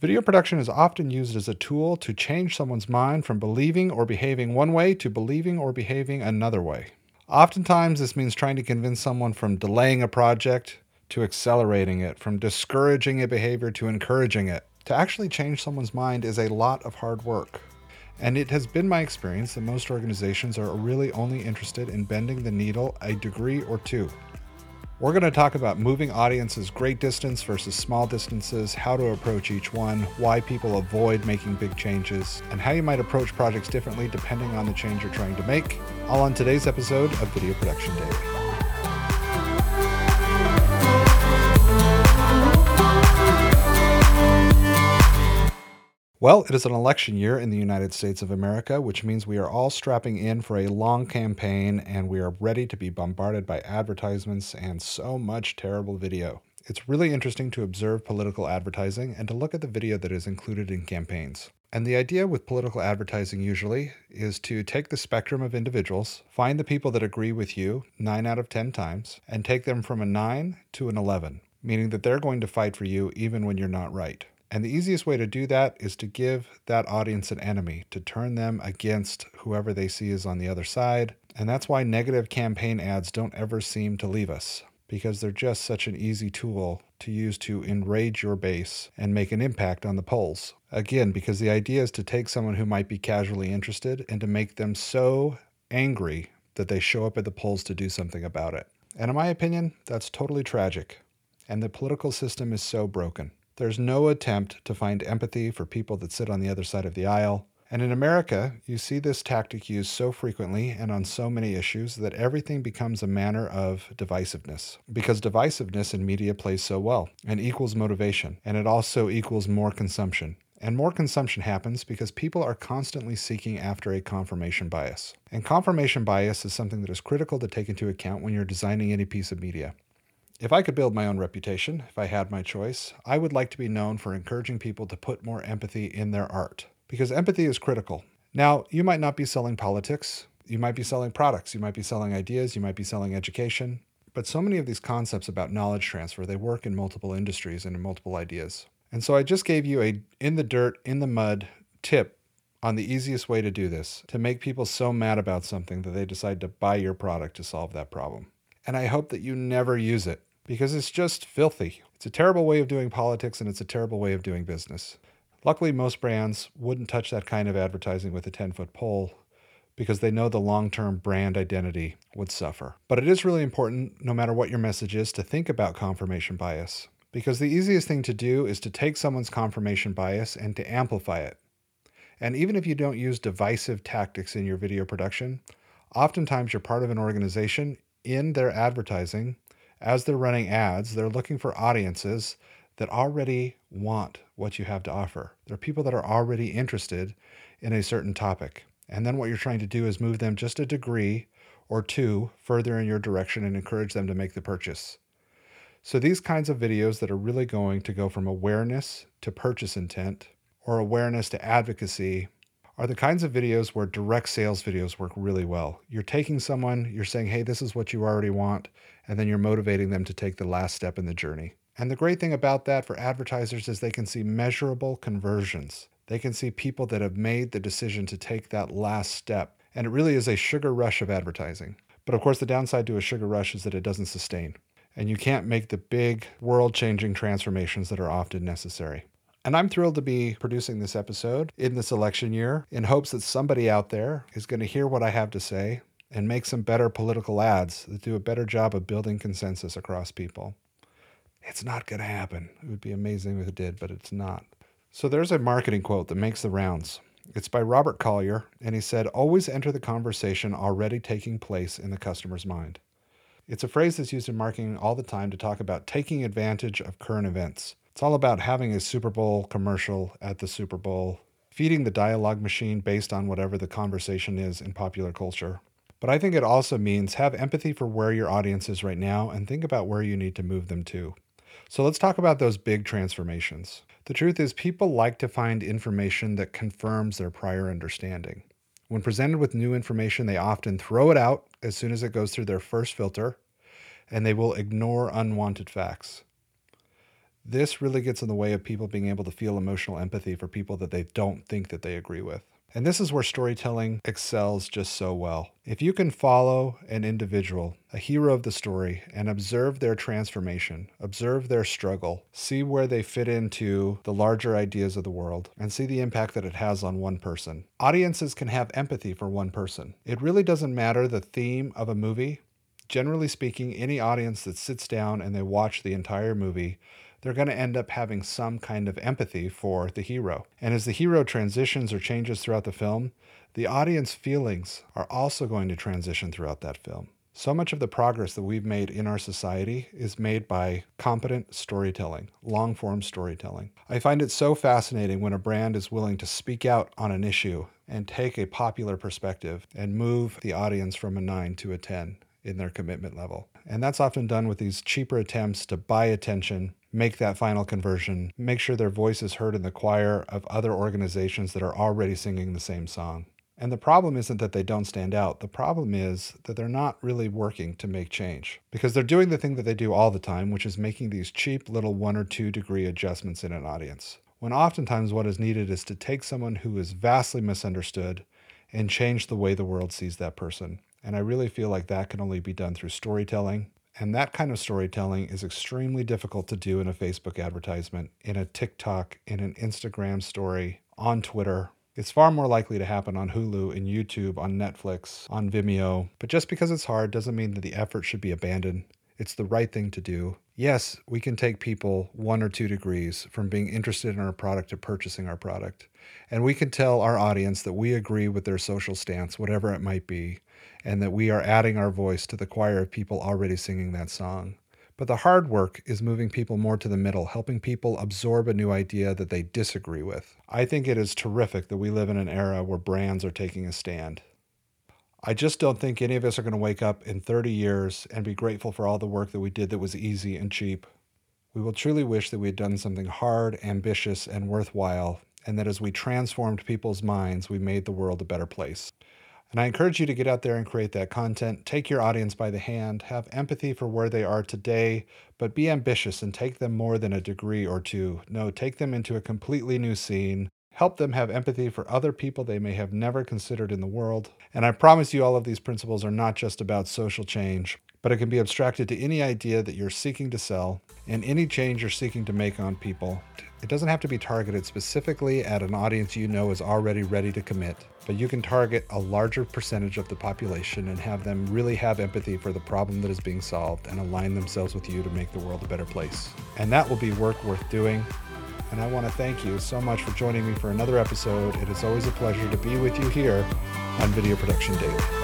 Video production is often used as a tool to change someone's mind from believing or behaving one way to believing or behaving another way. Oftentimes, this means trying to convince someone from delaying a project to accelerating it, from discouraging a behavior to encouraging it. To actually change someone's mind is a lot of hard work. And it has been my experience that most organizations are really only interested in bending the needle a degree or two. We're going to talk about moving audiences great distance versus small distances, how to approach each one, why people avoid making big changes, and how you might approach projects differently depending on the change you're trying to make, all on today's episode of Video Production Daily. Well, it is an election year in the United States of America, which means we are all strapping in for a long campaign and we are ready to be bombarded by advertisements and so much terrible video. It's really interesting to observe political advertising and to look at the video that is included in campaigns. And the idea with political advertising usually is to take the spectrum of individuals, find the people that agree with you 9 out of 10 times, and take them from a 9 to an 11, meaning that they're going to fight for you even when you're not right. And the easiest way to do that is to give that audience an enemy, to turn them against whoever they see is on the other side. And that's why negative campaign ads don't ever seem to leave us, because they're just such an easy tool to use to enrage your base and make an impact on the polls. Again, because the idea is to take someone who might be casually interested and to make them so angry that they show up at the polls to do something about it. And in my opinion, that's totally tragic. And the political system is so broken. There's no attempt to find empathy for people that sit on the other side of the aisle. And in America, you see this tactic used so frequently and on so many issues that everything becomes a manner of divisiveness. Because divisiveness in media plays so well and equals motivation, and it also equals more consumption. And more consumption happens because people are constantly seeking after a confirmation bias. And confirmation bias is something that is critical to take into account when you're designing any piece of media. If I could build my own reputation, if I had my choice, I would like to be known for encouraging people to put more empathy in their art, because empathy is critical. Now, you might not be selling politics, you might be selling products, you might be selling ideas, you might be selling education, but so many of these concepts about knowledge transfer, they work in multiple industries and in multiple ideas. And so I just gave you a in the dirt, in the mud tip on the easiest way to do this, to make people so mad about something that they decide to buy your product to solve that problem. And I hope that you never use it because it's just filthy. It's a terrible way of doing politics and it's a terrible way of doing business. Luckily, most brands wouldn't touch that kind of advertising with a 10 foot pole because they know the long term brand identity would suffer. But it is really important, no matter what your message is, to think about confirmation bias. Because the easiest thing to do is to take someone's confirmation bias and to amplify it. And even if you don't use divisive tactics in your video production, oftentimes you're part of an organization in their advertising as they're running ads, they're looking for audiences that already want what you have to offer. There are people that are already interested in a certain topic. And then what you're trying to do is move them just a degree or two further in your direction and encourage them to make the purchase. So these kinds of videos that are really going to go from awareness to purchase intent or awareness to advocacy are the kinds of videos where direct sales videos work really well. You're taking someone, you're saying, hey, this is what you already want, and then you're motivating them to take the last step in the journey. And the great thing about that for advertisers is they can see measurable conversions. They can see people that have made the decision to take that last step. And it really is a sugar rush of advertising. But of course, the downside to a sugar rush is that it doesn't sustain. And you can't make the big world changing transformations that are often necessary. And I'm thrilled to be producing this episode in this election year in hopes that somebody out there is going to hear what I have to say and make some better political ads that do a better job of building consensus across people. It's not going to happen. It would be amazing if it did, but it's not. So there's a marketing quote that makes the rounds. It's by Robert Collier, and he said, Always enter the conversation already taking place in the customer's mind. It's a phrase that's used in marketing all the time to talk about taking advantage of current events. It's all about having a Super Bowl commercial at the Super Bowl, feeding the dialogue machine based on whatever the conversation is in popular culture. But I think it also means have empathy for where your audience is right now and think about where you need to move them to. So let's talk about those big transformations. The truth is, people like to find information that confirms their prior understanding. When presented with new information, they often throw it out as soon as it goes through their first filter, and they will ignore unwanted facts. This really gets in the way of people being able to feel emotional empathy for people that they don't think that they agree with. And this is where storytelling excels just so well. If you can follow an individual, a hero of the story, and observe their transformation, observe their struggle, see where they fit into the larger ideas of the world, and see the impact that it has on one person. Audiences can have empathy for one person. It really doesn't matter the theme of a movie. Generally speaking, any audience that sits down and they watch the entire movie they're going to end up having some kind of empathy for the hero. And as the hero transitions or changes throughout the film, the audience feelings are also going to transition throughout that film. So much of the progress that we've made in our society is made by competent storytelling, long form storytelling. I find it so fascinating when a brand is willing to speak out on an issue and take a popular perspective and move the audience from a 9 to a 10 in their commitment level. And that's often done with these cheaper attempts to buy attention make that final conversion, make sure their voice is heard in the choir of other organizations that are already singing the same song. And the problem isn't that they don't stand out. The problem is that they're not really working to make change because they're doing the thing that they do all the time, which is making these cheap little one or two degree adjustments in an audience. When oftentimes what is needed is to take someone who is vastly misunderstood and change the way the world sees that person. And I really feel like that can only be done through storytelling and that kind of storytelling is extremely difficult to do in a Facebook advertisement, in a TikTok, in an Instagram story, on Twitter. It's far more likely to happen on Hulu and YouTube, on Netflix, on Vimeo. But just because it's hard doesn't mean that the effort should be abandoned. It's the right thing to do. Yes, we can take people one or two degrees from being interested in our product to purchasing our product. And we can tell our audience that we agree with their social stance, whatever it might be and that we are adding our voice to the choir of people already singing that song. But the hard work is moving people more to the middle, helping people absorb a new idea that they disagree with. I think it is terrific that we live in an era where brands are taking a stand. I just don't think any of us are going to wake up in 30 years and be grateful for all the work that we did that was easy and cheap. We will truly wish that we had done something hard, ambitious, and worthwhile, and that as we transformed people's minds, we made the world a better place. And I encourage you to get out there and create that content. Take your audience by the hand, have empathy for where they are today, but be ambitious and take them more than a degree or two. No, take them into a completely new scene. Help them have empathy for other people they may have never considered in the world. And I promise you, all of these principles are not just about social change, but it can be abstracted to any idea that you're seeking to sell and any change you're seeking to make on people. It doesn't have to be targeted specifically at an audience you know is already ready to commit, but you can target a larger percentage of the population and have them really have empathy for the problem that is being solved and align themselves with you to make the world a better place. And that will be work worth doing. And I want to thank you so much for joining me for another episode. It is always a pleasure to be with you here on Video Production Daily.